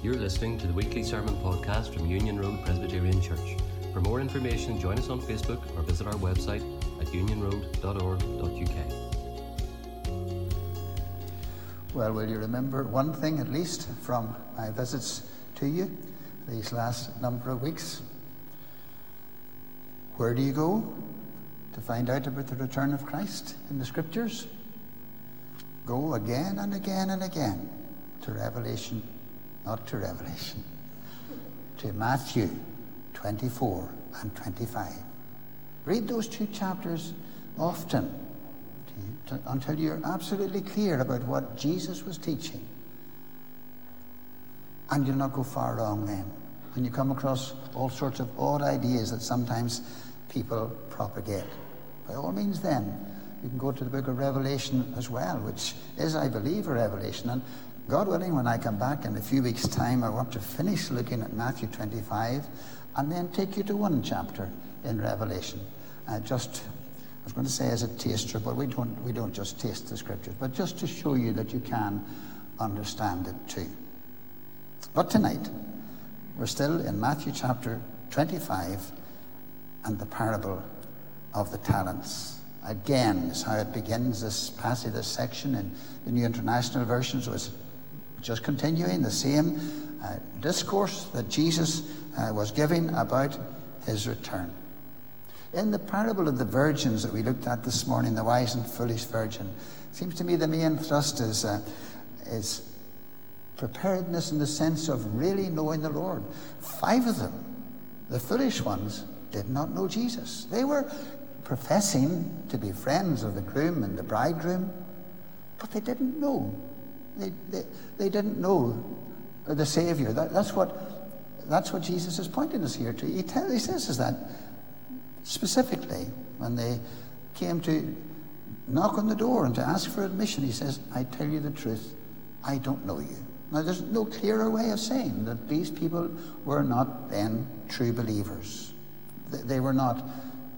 You're listening to the weekly sermon podcast from Union Road Presbyterian Church. For more information, join us on Facebook or visit our website at unionroad.org.uk. Well, will you remember one thing at least from my visits to you these last number of weeks? Where do you go to find out about the return of Christ in the scriptures? Go again and again and again to Revelation, not to Revelation, to Matthew 24 and 25. Read those two chapters often until you're absolutely clear about what Jesus was teaching. And you'll not go far wrong then. When you come across all sorts of odd ideas that sometimes people propagate. By all means, then, you can go to the book of Revelation as well, which is, I believe, a revelation. And God willing, when I come back in a few weeks' time, I want to finish looking at Matthew 25 and then take you to one chapter in Revelation. Uh, just, I was going to say as a taster, but we don't, we don't just taste the scriptures, but just to show you that you can understand it too. But tonight, we're still in Matthew chapter 25 and the parable of the talents. Again, is how it begins this passage, this section in the New International Version. So it's just continuing the same uh, discourse that Jesus uh, was giving about his return. In the parable of the virgins that we looked at this morning, the wise and foolish virgin, seems to me the main thrust is, uh, is preparedness in the sense of really knowing the Lord. Five of them, the foolish ones, did not know Jesus. They were professing to be friends of the groom and the bridegroom, but they didn't know. They, they, they didn't know the Savior. That, that's, what, that's what Jesus is pointing us here to. He, tell, he says that specifically when they came to knock on the door and to ask for admission, he says, I tell you the truth, I don't know you. Now, there's no clearer way of saying that these people were not then true believers. They were not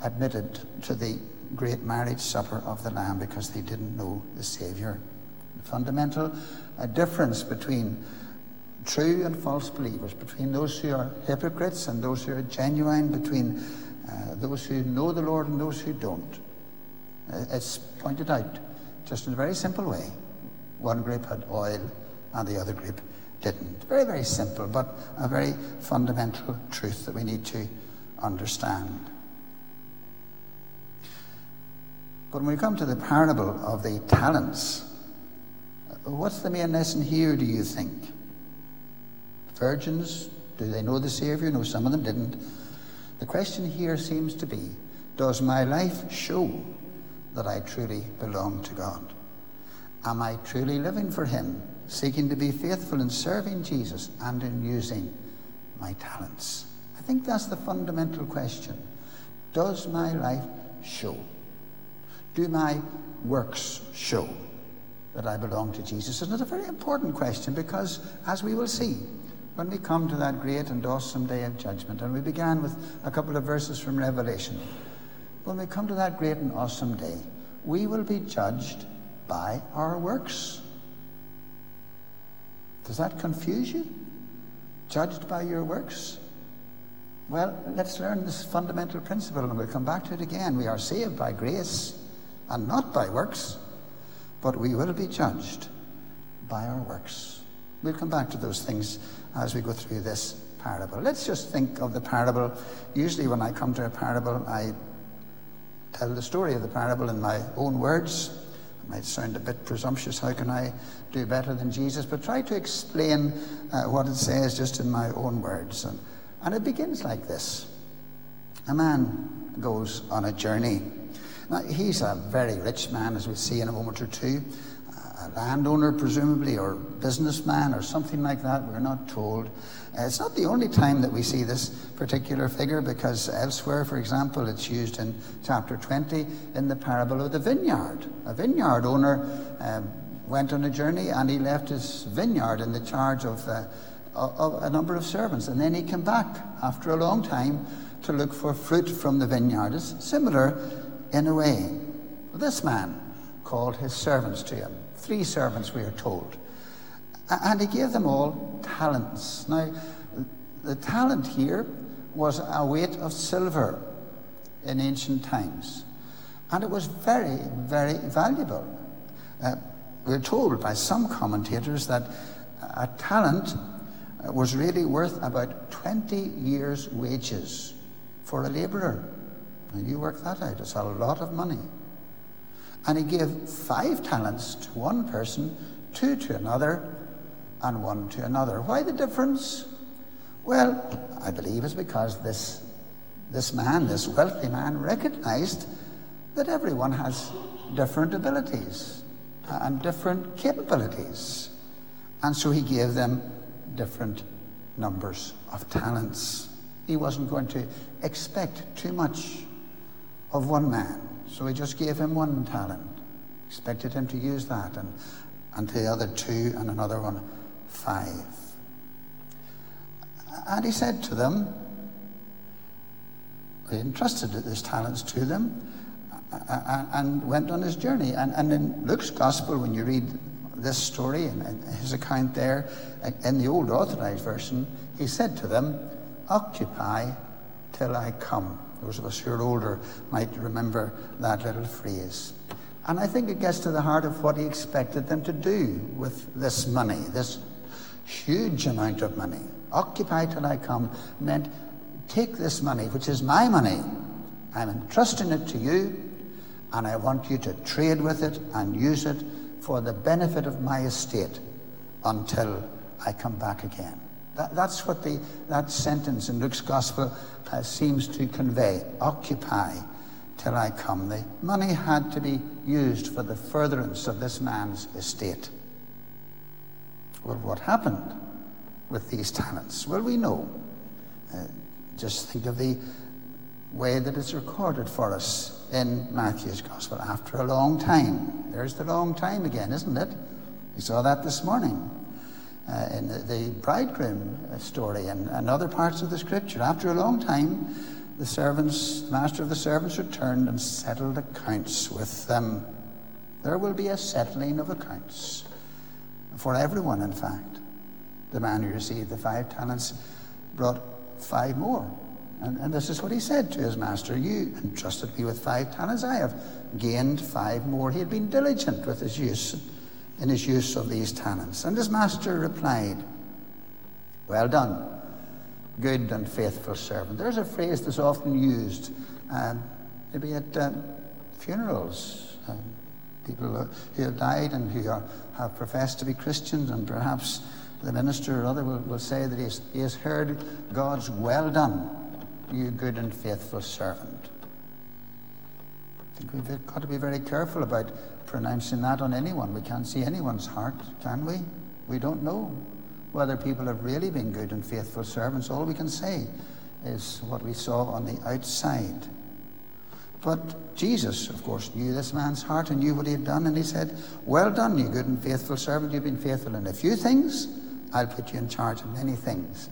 admitted to the great marriage supper of the Lamb because they didn't know the Savior. Fundamental uh, difference between true and false believers, between those who are hypocrites and those who are genuine, between uh, those who know the Lord and those who don't. Uh, it's pointed out just in a very simple way. One group had oil and the other group didn't. Very, very simple, but a very fundamental truth that we need to understand. But when we come to the parable of the talents, what's the main lesson here, do you think? Virgins, do they know the Savior? No, some of them didn't. The question here seems to be Does my life show that I truly belong to God? Am I truly living for Him, seeking to be faithful in serving Jesus and in using my talents? I think that's the fundamental question. Does my life show? Do my works show that I belong to Jesus? And it's a very important question because, as we will see, when we come to that great and awesome day of judgment, and we began with a couple of verses from Revelation, when we come to that great and awesome day, we will be judged by our works. Does that confuse you? Judged by your works? Well, let's learn this fundamental principle, and we'll come back to it again. We are saved by grace and not by works, but we will be judged by our works. We'll come back to those things as we go through this parable. Let's just think of the parable. Usually, when I come to a parable, I tell the story of the parable in my own words. It might sound a bit presumptuous. How can I do better than Jesus? But try to explain uh, what it says just in my own words. And, and it begins like this A man goes on a journey. Now, he's a very rich man, as we'll see in a moment or two a landowner, presumably, or businessman, or something like that. We're not told. Uh, it's not the only time that we see this particular figure, because elsewhere, for example, it's used in chapter 20 in the parable of the vineyard. A vineyard owner um, went on a journey and he left his vineyard in the charge of, uh, of a number of servants, and then he came back after a long time to look for fruit from the vineyard. It's similar in a way. This man called his servants to him three servants, we are told. And he gave them all talents. Now, the talent here was a weight of silver in ancient times, and it was very, very valuable. Uh, we're told by some commentators that a talent was really worth about 20 years' wages for a labourer. Now you work that out, it's a lot of money. And he gave five talents to one person, two to another, and one to another. Why the difference? Well, I believe it's because this, this man, this wealthy man, recognized that everyone has different abilities and different capabilities. And so he gave them different numbers of talents. He wasn't going to expect too much of one man. So he just gave him one talent, expected him to use that, and, and to the other two, and another one five. And he said to them, he entrusted his talents to them and went on his journey. And, and in Luke's gospel, when you read this story and, his account there, in the old authorized version, he said to them, Occupy till I come. Those of us who are older might remember that little phrase. And I think it gets to the heart of what he expected them to do with this money, this huge amount of money. Occupy till I come meant take this money, which is my money. I'm entrusting it to you, and I want you to trade with it and use it for the benefit of my estate until I come back again. That, that's what the, that sentence in Luke's Gospel uh, seems to convey. Occupy till I come. The money had to be used for the furtherance of this man's estate. Well, what happened with these talents? Well, we know. Uh, just think of the way that it's recorded for us in Matthew's Gospel. After a long time, there's the long time again, isn't it? We saw that this morning uh, in the, the bridegroom story and, and other parts of the Scripture. After a long time, the servants, the master of the servants returned and settled accounts with them. There will be a settling of accounts for everyone, in fact. The man who received the five talents brought five more. And, and, this is what he said to his master You entrusted me with five talents. I have gained five more. He had been diligent with his use, in his use of these talents. And his master replied, Well done, good and faithful servant. There's a phrase that's often used, um, maybe at um, funerals. Um, people who have died and who are, have professed to be Christians, and perhaps the minister or other will, will say that he has, he has heard God's well done you good and faithful servant. I think we've got to be very careful about pronouncing that on anyone. We can't see anyone's heart, can we? We don't know whether people have really been good and faithful servants. All we can say is what we saw on the outside. But Jesus, of course, knew this man's heart and knew what he had done, and he said, Well done, you good and faithful servant. You've been faithful in a few things. I'll put you in charge of many things.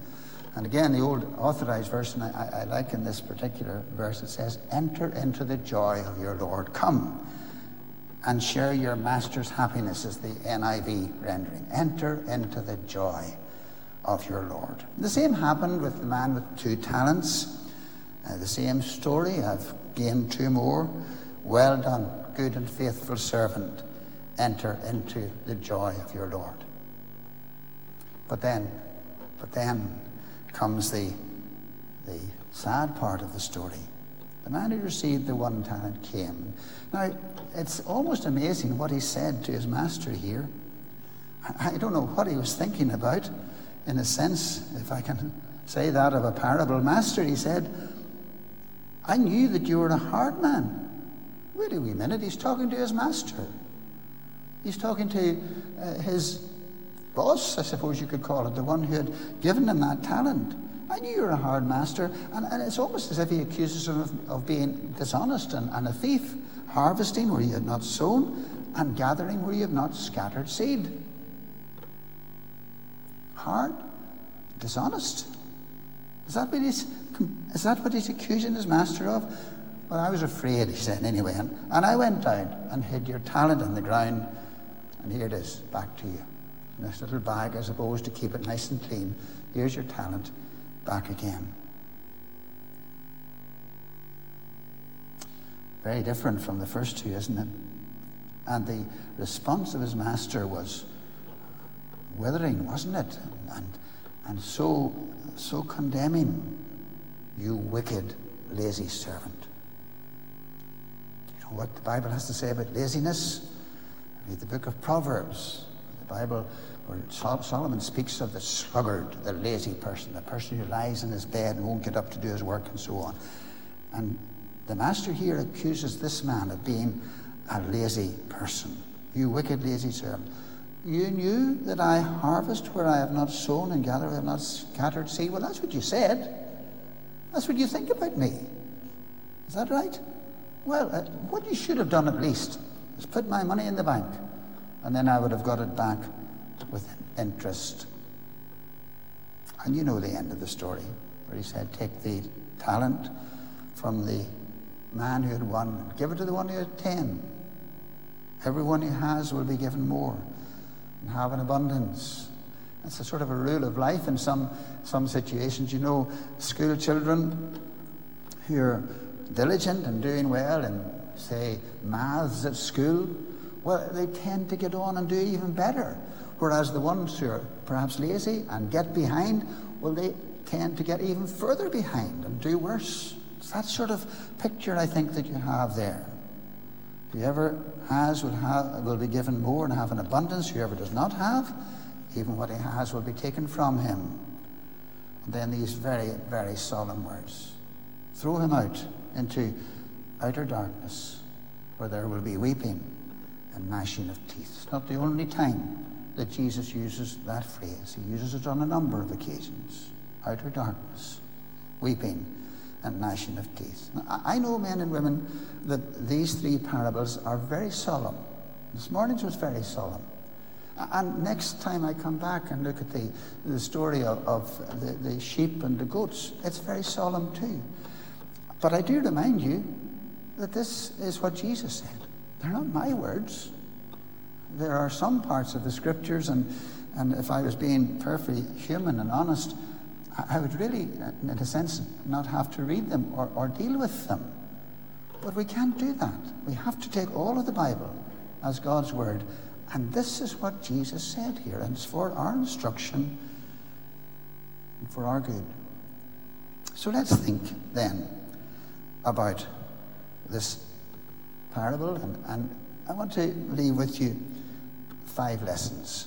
And again, the old authorized version I, I, like in this particular verse, it says, Enter into the joy of your Lord. Come and share your master's happiness, is the NIV rendering. Enter into the joy of your Lord. The same happened with the man with two talents. Uh, the same story. I've gained two more. Well done, good and faithful servant. Enter into the joy of your Lord. But then, but then, comes the, the sad part of the story. The man who received the one talent came. Now, it's almost amazing what he said to his master here. I don't know what he was thinking about, in a sense, if I can say that of a parable. Master, he said, I knew that you were a hard man. Wait a wee minute, he's talking to his master. He's talking to uh, his boss, I suppose you could call it, the one who had given him that talent. I knew you were a hard master, and, and it's almost as if he accuses him of, of being dishonest and, and a thief, harvesting where you had not sown, and gathering where you have not scattered seed. Hard, dishonest. Is that what he's, is that what he's accusing his master of? Well, I was afraid, he said, anyway. And, and I went down and hid your talent in the ground, and here it is, back to you. in this little bag I suppose, to keep it nice and clean. Here's your talent back again. Very different from the first two, isn't it? And the response of his master was withering, wasn't it? And, and so, so condemning, you wicked, lazy servant. You know what the Bible has to say about laziness? Read the book of Proverbs. The Bible, Solomon speaks of the sluggard, the lazy person, the person who lies in his bed and won't get up to do his work and so on. And the master here accuses this man of being a lazy person. You wicked, lazy servant. You knew that I harvest where I have not sown and gather where I have not scattered seed. Well, that's what you said. That's what you think about me. Is that right? Well, uh, what you should have done at least is put my money in the bank, and then I would have got it back with interest. And you know the end of the story, where he said, Take the talent from the man who had one, give it to the one who had ten. Everyone who has will be given more and have an abundance. That's a sort of a rule of life in some, some situations. You know, school children who are diligent and doing well in, say, maths at school, well, they tend to get on and do even better. Whereas the ones who are perhaps lazy and get behind, well, they tend to get even further behind and do worse. It's that sort of picture, I think, that you have there. Whoever has will, have, will be given more and have an abundance. Whoever does not have, even what he has will be taken from him. And then these very, very solemn words throw him out into outer darkness, where there will be weeping and gnashing of teeth. It's not the only time that Jesus uses that phrase, he uses it on a number of occasions. Outer darkness, weeping and gnashing of teeth. Now, I know men and women that these three parables are very solemn. This morning's was very solemn. And next time I come back and look at the, the story of, of the, the sheep and the goats, it's very solemn too. But I do remind you that this is what Jesus said. They're not my words. There are some parts of the scriptures, and, and if I was being perfectly human and honest, I would really, uh, in a sense, not have to read them or, or deal with them. But we can't do that. We have to take all of the Bible as God's Word. And this is what Jesus said here, and it's for our instruction and for our good. So let's think then about this parable, and, and I want to leave with you five lessons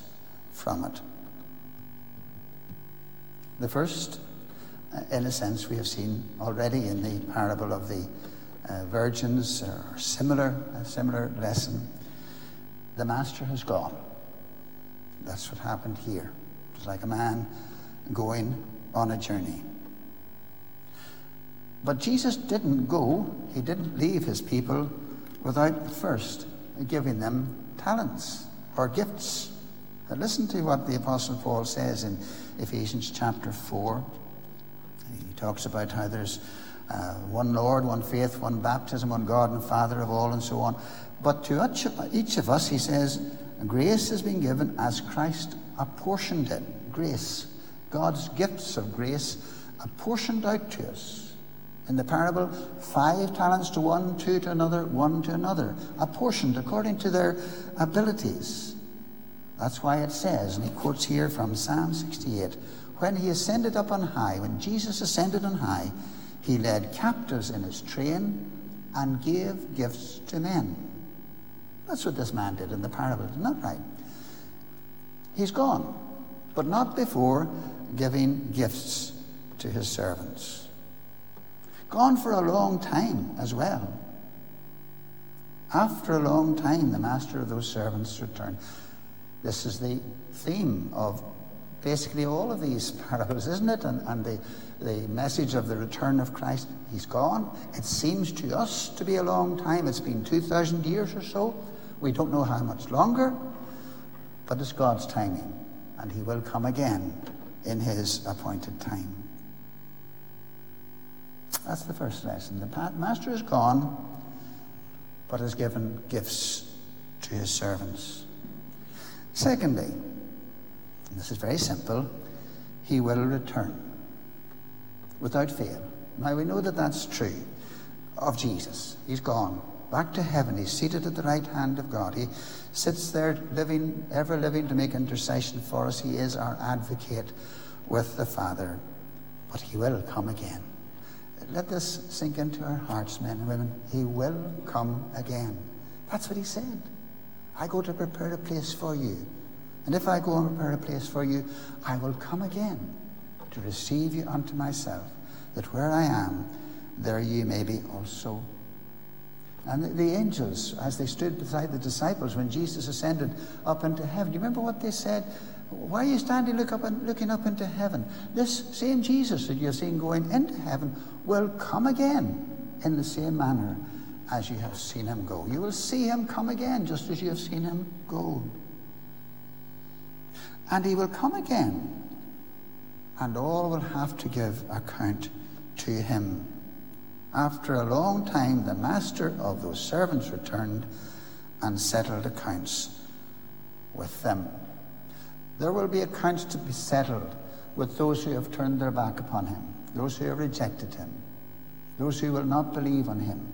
from it. The first, uh, in a sense, we have seen already in the parable of the uh, virgins, or similar, a similar lesson. The master has gone. That's what happened here. It was like a man going on a journey. But Jesus didn't go, he didn't leave his people without first giving them talents or gifts. Now listen to what the Apostle Paul says in Ephesians chapter 4. He talks about how there's uh, one Lord, one faith, one baptism, one God and Father of all, and so on. But to each of us, he says, grace has been given as Christ apportioned it. Grace. God's gifts of grace apportioned out to us. In the parable, five talents to one, two to another, one to another, apportioned according to their abilities. That's why it says, and he quotes here from Psalm 68 when he ascended up on high, when Jesus ascended on high, he led captives in his train and gave gifts to men. That's what this man did in the parable, isn't that right? He's gone, but not before giving gifts to his servants. Gone for a long time as well. After a long time, the master of those servants returned. This is the theme of basically all of these parables, isn't it? And, and the, the message of the return of Christ. He's gone. It seems to us to be a long time. It's been 2,000 years or so. We don't know how much longer, but it's God's timing, and He will come again in His appointed time. That's the first lesson. The Master is gone, but has given gifts to His servants. Secondly, And this is very simple. He will return without fail. Now we know that that's true of Jesus. He's gone back to heaven. He's seated at the right hand of God. He sits there living, ever living to make intercession for us. He is our advocate with the Father. But he will come again. Let this sink into our hearts, men and women. He will come again. That's what he said. I go to prepare a place for you. And if I go and prepare a place for you, I will come again to receive you unto myself, that where I am, there ye may be also. And the angels, as they stood beside the disciples when Jesus ascended up into heaven, do you remember what they said? Why are you standing look up and looking up into heaven? This same Jesus that you're seeing going into heaven will come again in the same manner as you have seen him go. You will see him come again just as you have seen him go. And he will come again, and all will have to give account to him. After a long time, the master of those servants returned and settled accounts with them. There will be accounts to be settled with those who have turned their back upon him, those who have rejected him, those who will not believe on him.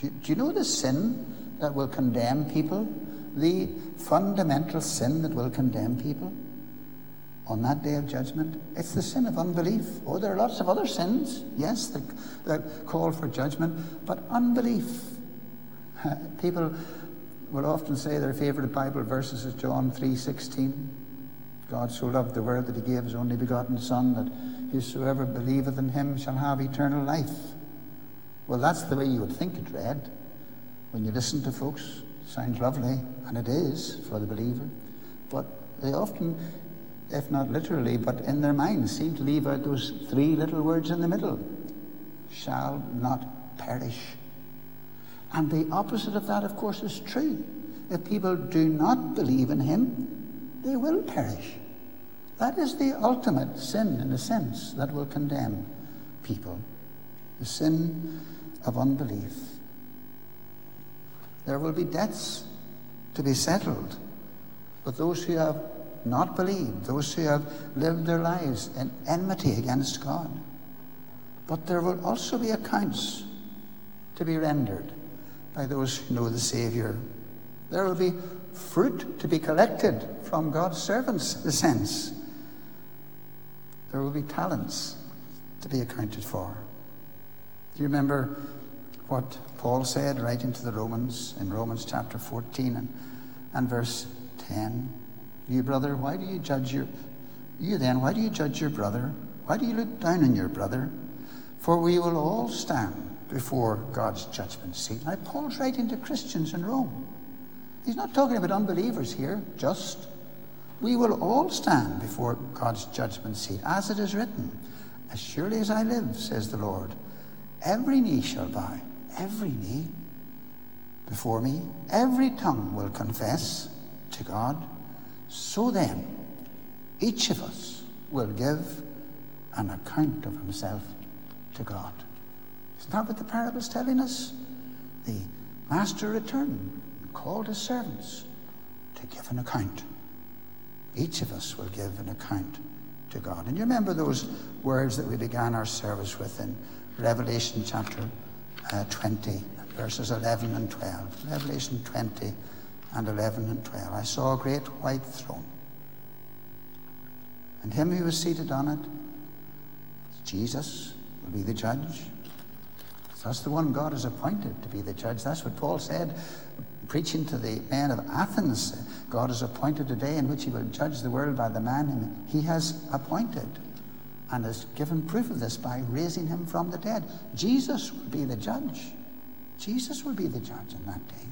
Do you, do you know the sin that will condemn people? The fundamental sin that will condemn people? on that day of judgment? It's the sin of unbelief. Oh, there are lots of other sins, yes, that, that call for judgment, but unbelief. People will often say their favourite Bible verses is John 3.16. God so loved the world that he gave his only begotten Son, that whosoever believeth in him shall have eternal life. Well, that's the way you would think it read. When you listen to folks, sounds lovely, and it is for the believer. But they often if not literally, but in their minds, seem to leave out those three little words in the middle shall not perish. And the opposite of that, of course, is true. If people do not believe in Him, they will perish. That is the ultimate sin, in a sense, that will condemn people the sin of unbelief. There will be debts to be settled with those who have not believed, those who have lived their lives in enmity against God. But there will also be accounts to be rendered by those who know the Saviour. There will be fruit to be collected from God's servants, the sense. There will be talents to be accounted for. Do you remember what Paul said right into the Romans in Romans chapter 14 and, and verse 10? You, brother, why do you judge your. You then, why do you judge your brother? Why do you look down on your brother? For we will all stand before God's judgment seat. Now, Paul's writing to Christians in Rome. He's not talking about unbelievers here, just. We will all stand before God's judgment seat, as it is written. As surely as I live, says the Lord, every knee shall bow, every knee before me, every tongue will confess to God. So then, each of us will give an account of himself to God. Isn't that what the parable is telling us? The master returned called as servants to give an account. Each of us will give an account to God. And you remember those words that we began our service with in Revelation chapter uh, 20, verses 11 and 12. Revelation 20 and 11 and 12. I saw a great white throne, and him who was seated on it, Jesus, will be the judge. So that's the one God has appointed to be the judge. That's what Paul said, preaching to the men of Athens. God has appointed a day in which he will judge the world by the man whom he has appointed and has given proof of this by raising him from the dead. Jesus will be the judge. Jesus will be the judge in that day.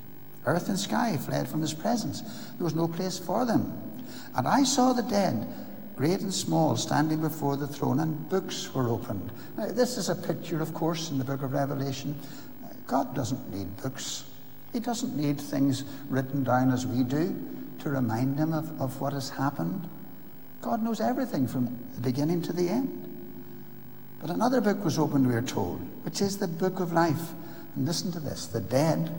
Earth and sky fled from his presence. There was no place for them. And I saw the dead, great and small, standing before the throne, and books were opened. Now, this is a picture, of course, in the book of Revelation. God doesn't need books, He doesn't need things written down as we do to remind Him of, of what has happened. God knows everything from the beginning to the end. But another book was opened, we are told, which is the book of life. And listen to this the dead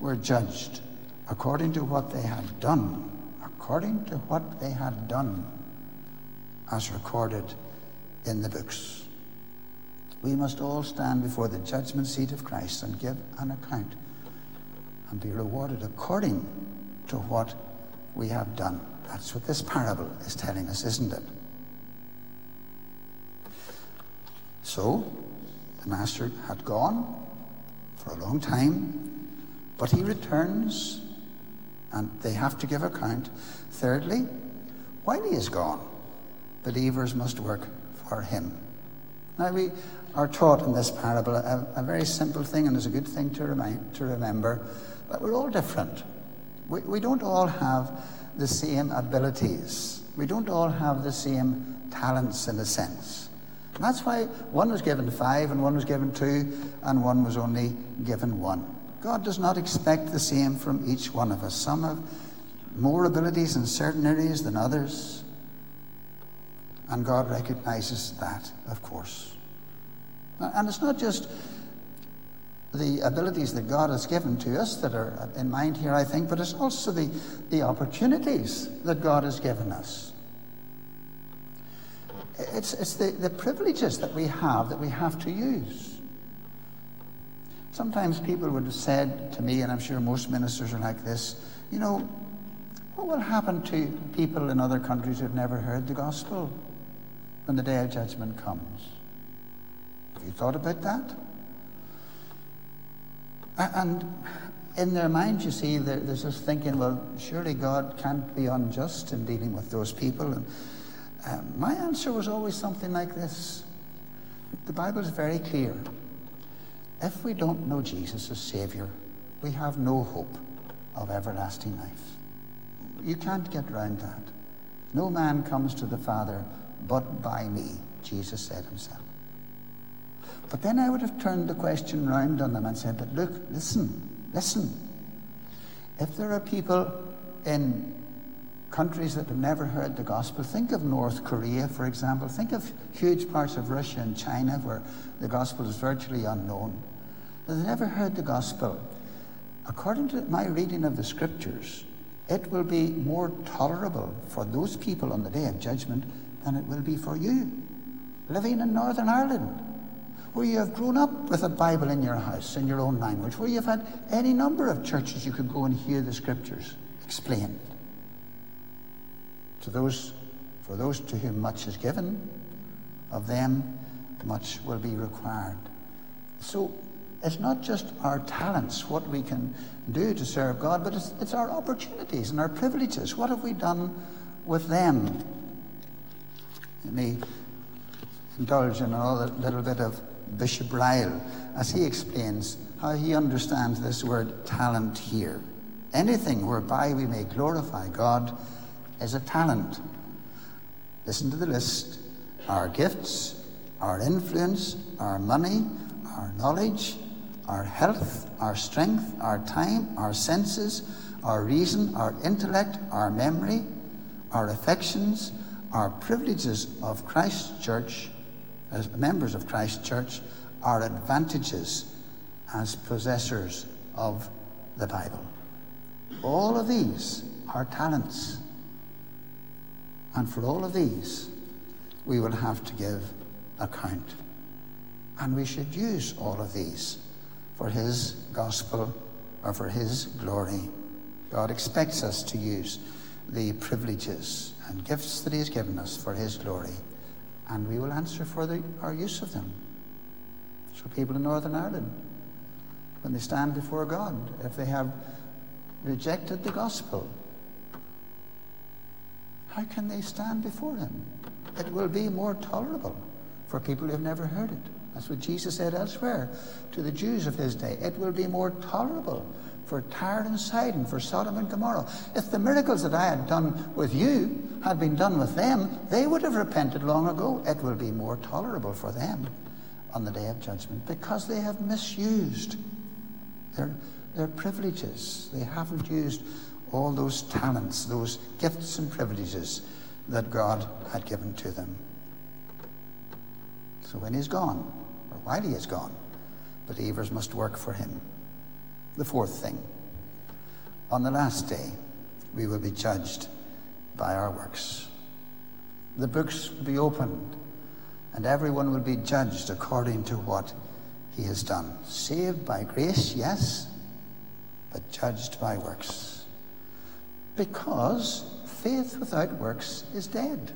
were judged according to what they had done. According to what they had done. as recorded in the books. We must all stand before the judgment seat of Christ and give an account and be rewarded according to what we have done. That's what this parable is telling us, isn't it? So, the master had gone for a long time, but he returns and they have to give account. Thirdly, while he is gone, believers must work for him. Now, we are taught in this parable a, a very simple thing, and it's a good thing to, remind, to remember that we're all different. We, we don't all have the same abilities, we don't all have the same talents in a sense. And that's why one was given five, and one was given two, and one was only given one. God does not expect the same from each one of us. Some have more abilities in certain areas than others. And God recognizes that, of course. And it's not just the abilities that God has given to us that are in mind here, I think, but it's also the, the opportunities that God has given us. It's, it's the, the privileges that we have that we have to use. Sometimes people would have said to me, and I'm sure most ministers are like this, you know, what will happen to people in other countries who've never heard the gospel when the day of judgment comes? Have you thought about that? And in their minds, you see, there's this thinking, well, surely God can't be unjust in dealing with those people. And um, my answer was always something like this The Bible is very clear. If we don't know Jesus as Savior, we have no hope of everlasting life. You can't get round that. No man comes to the Father but by me, Jesus said himself. But then I would have turned the question round on them and said, But look, listen, listen. If there are people in countries that have never heard the gospel, think of North Korea, for example. Think of huge parts of Russia and China where the gospel is virtually unknown. They've never heard the gospel. According to my reading of the scriptures, it will be more tolerable for those people on the day of judgment than it will be for you living in Northern Ireland where you have grown up with a Bible in your house in your own language, where you've had any number of churches you could go and hear the scriptures explained. To those, for those to whom much is given, of them much will be required. So it's not just our talents, what we can do to serve God, but it's, it's our opportunities and our privileges. What have we done with them? Let me indulge in a little bit of Bishop Ryle as he explains how he understands this word talent here. Anything whereby we may glorify God is a talent. Listen to the list our gifts, our influence, our money, our knowledge, our health, our strength, our time, our senses, our reason, our intellect, our memory, our affections, our privileges of Christ's church as members of Christ Church our advantages as possessors of the Bible. All of these are talents. And for all of these, we will have to give account. And we should use all of these for His gospel or for His glory. God expects us to use the privileges and gifts that He has given us for His glory and we will answer for the, our use of them. So, people in Northern Ireland, when they stand before God, if they have rejected the gospel, how can they stand before Him? It will be more tolerable for people who have never heard it. That's what Jesus said elsewhere to the Jews of his day. It will be more tolerable for Tyre and Sidon, for Sodom and Gomorrah. If the miracles that I had done with you had been done with them, they would have repented long ago. It will be more tolerable for them on the day of judgment because they have misused their, their privileges. They haven't used all those talents, those gifts and privileges that God had given to them. So when he's gone, or while he is gone, believers must work for him. The fourth thing on the last day, we will be judged by our works. The books will be opened, and everyone will be judged according to what he has done. Saved by grace, yes, but judged by works. Because faith without works is dead.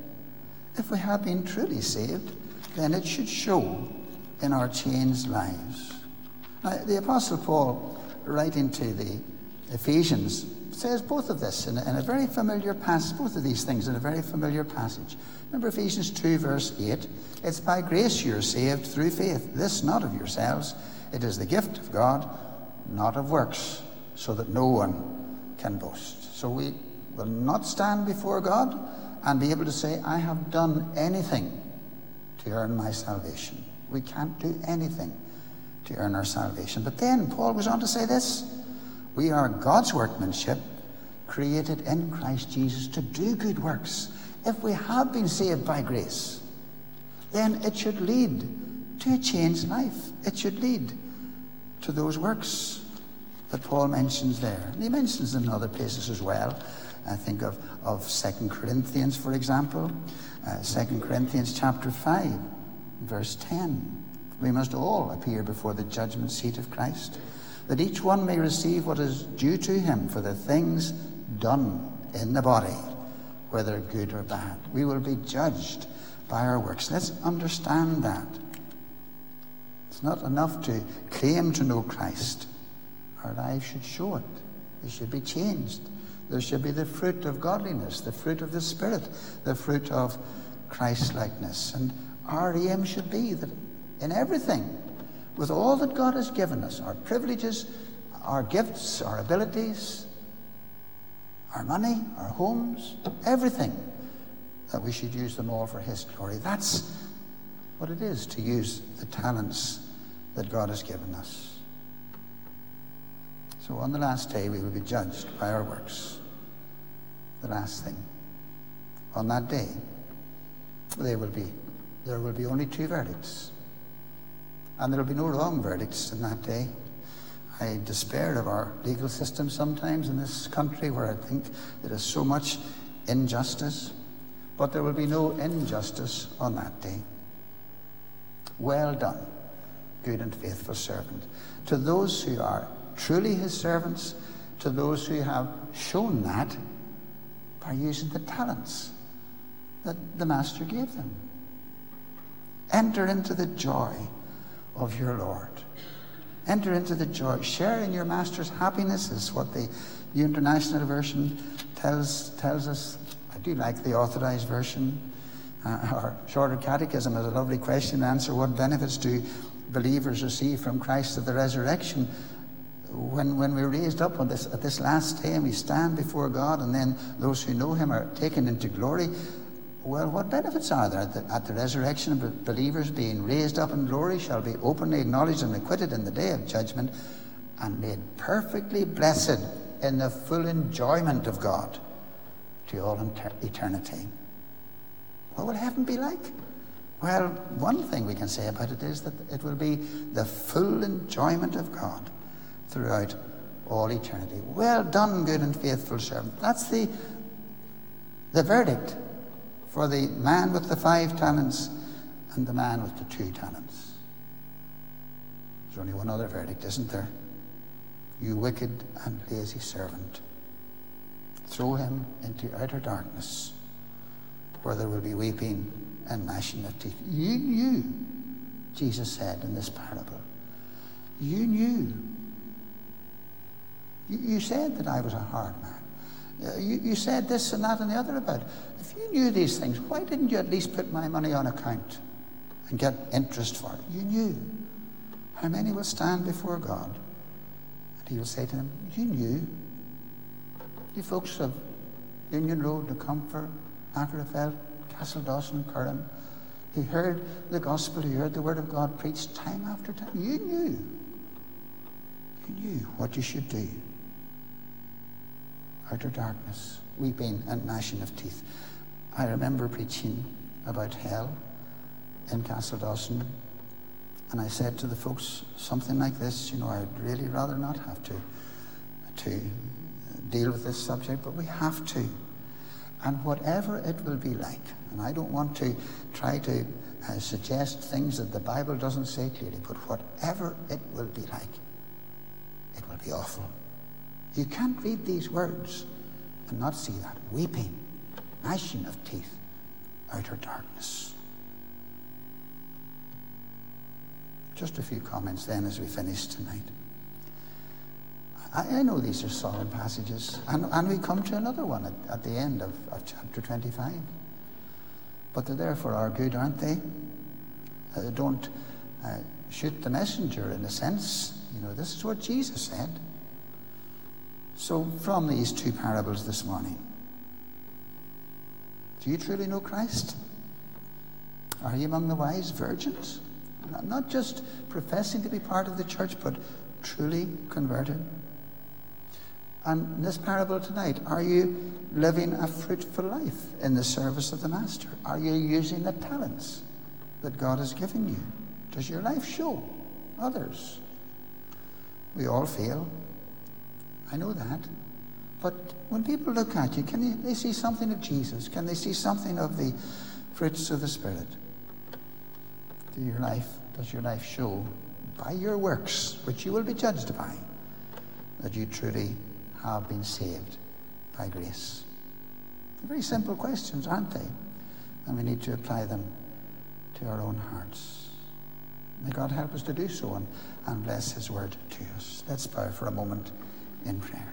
If we have been truly saved, then it should show in our changed lives. Now, the Apostle Paul, writing into the Ephesians, says both of this in a, in a very familiar passage, both of these things in a very familiar passage. Remember Ephesians 2, verse 8? It's by grace you're saved through faith. This not of yourselves, it is the gift of God, not of works, so that no one can boast. So we will not stand before God and be able to say, I have done anything to earn my salvation. We can't do anything to earn our salvation. But then Paul goes on to say this We are God's workmanship, created in Christ Jesus to do good works. If we have been saved by grace, then it should lead to a changed life. It should lead to those works that Paul mentions there. And he mentions them in other places as well. I think of, of 2 Corinthians, for example. Uh, 2 Corinthians chapter 5, verse 10. We must all appear before the judgment seat of Christ, that each one may receive what is due to him for the things done in the body, whether good or bad. We will be judged by our works. Let's understand that. It's not enough to claim to know Christ. Our lives should show it. They should be changed. There should be the fruit of godliness, the fruit of the Spirit, the fruit of Christ likeness. And our aim should be that in everything, with all that God has given us, our privileges, our gifts, our abilities, our money, our homes, everything, that we should use them all for His glory. That's what it is to use the talents that God has given us. So on the last day, we will be judged by our works the last thing. On that day, there will be there will be only two verdicts. And there will be no wrong verdicts in that day. I despair of our legal system sometimes in this country where I think there is so much injustice. But there will be no injustice on that day. Well done, good and faithful servant. To those who are truly his servants, to those who have shown that by using the talents that the Master gave them. Enter into the joy of your Lord. Enter into the joy. Share in your Master's happiness is what the New International Version tells, tells us. I do like the authorized version. Uh, our shorter catechism has a lovely question and answer. What benefits do believers receive from Christ at the resurrection? when, when we're raised up on this, at this last day and we stand before God, and then those who know Him are taken into glory, well, what benefits are there at the, at the resurrection of believers being raised up in glory shall be openly acknowledged and acquitted in the day of judgment and made perfectly blessed in the full enjoyment of God to all eternity. What will heaven be like? Well, one thing we can say about it is that it will be the full enjoyment of God throughout all eternity. Well done, good and faithful servant. That's the, the verdict for the man with the five talents and the man with the two talents. There's only one other verdict, isn't there? You wicked and lazy servant. Throw him into outer darkness where there will be weeping and gnashing of teeth. You knew, Jesus said in this parable. You knew you, you said that I was a hard man. Uh, you, you said this and that and the other about. If you knew these things, why didn't you at least put my money on account and get interest for it? You knew. How many will stand before God? And he will say to them, You knew. You folks of Union Road, the Comfort, Castledawson, Curran, who heard the gospel, who heard the word of God preached time after time. You knew. You knew what you should do outer darkness, weeping and gnashing of teeth. I remember preaching about hell in Castledawson, and I said to the folks something like this, you know, I'd really rather not have to, to deal with this subject, but we have to. And whatever it will be like, And I don't want to try to uh, suggest things that the Bible doesn't say clearly, but whatever it will be like, it will be awful. You can't read these words and not see that weeping, gnashing of teeth, outer darkness. Just a few comments then as we finish tonight. I, I know these are solemn passages, and, and we come to another one at, at the end of, of chapter 25. But they're there for our good, aren't they? Uh, don't uh, shoot the messenger in a sense. You know, this is what Jesus said. So, from these two parables this morning, do you truly know Christ? Are you among the wise virgins? Not just professing to be part of the church, but truly converted. And in this parable tonight, are you living a fruitful life in the service of the Master? Are you using the talents that God has given you? Does your life show others? We all fail. I know that. But when people look at you, can they see something of Jesus? Can they see something of the fruits of the Spirit? Do your life, does your life show by your works, which you will be judged by, that you truly have been saved by grace? They're very simple questions, aren't they? And we need to apply them to our own hearts. May God help us to do so and, and bless His word to us. Let's bow for a moment in prayer.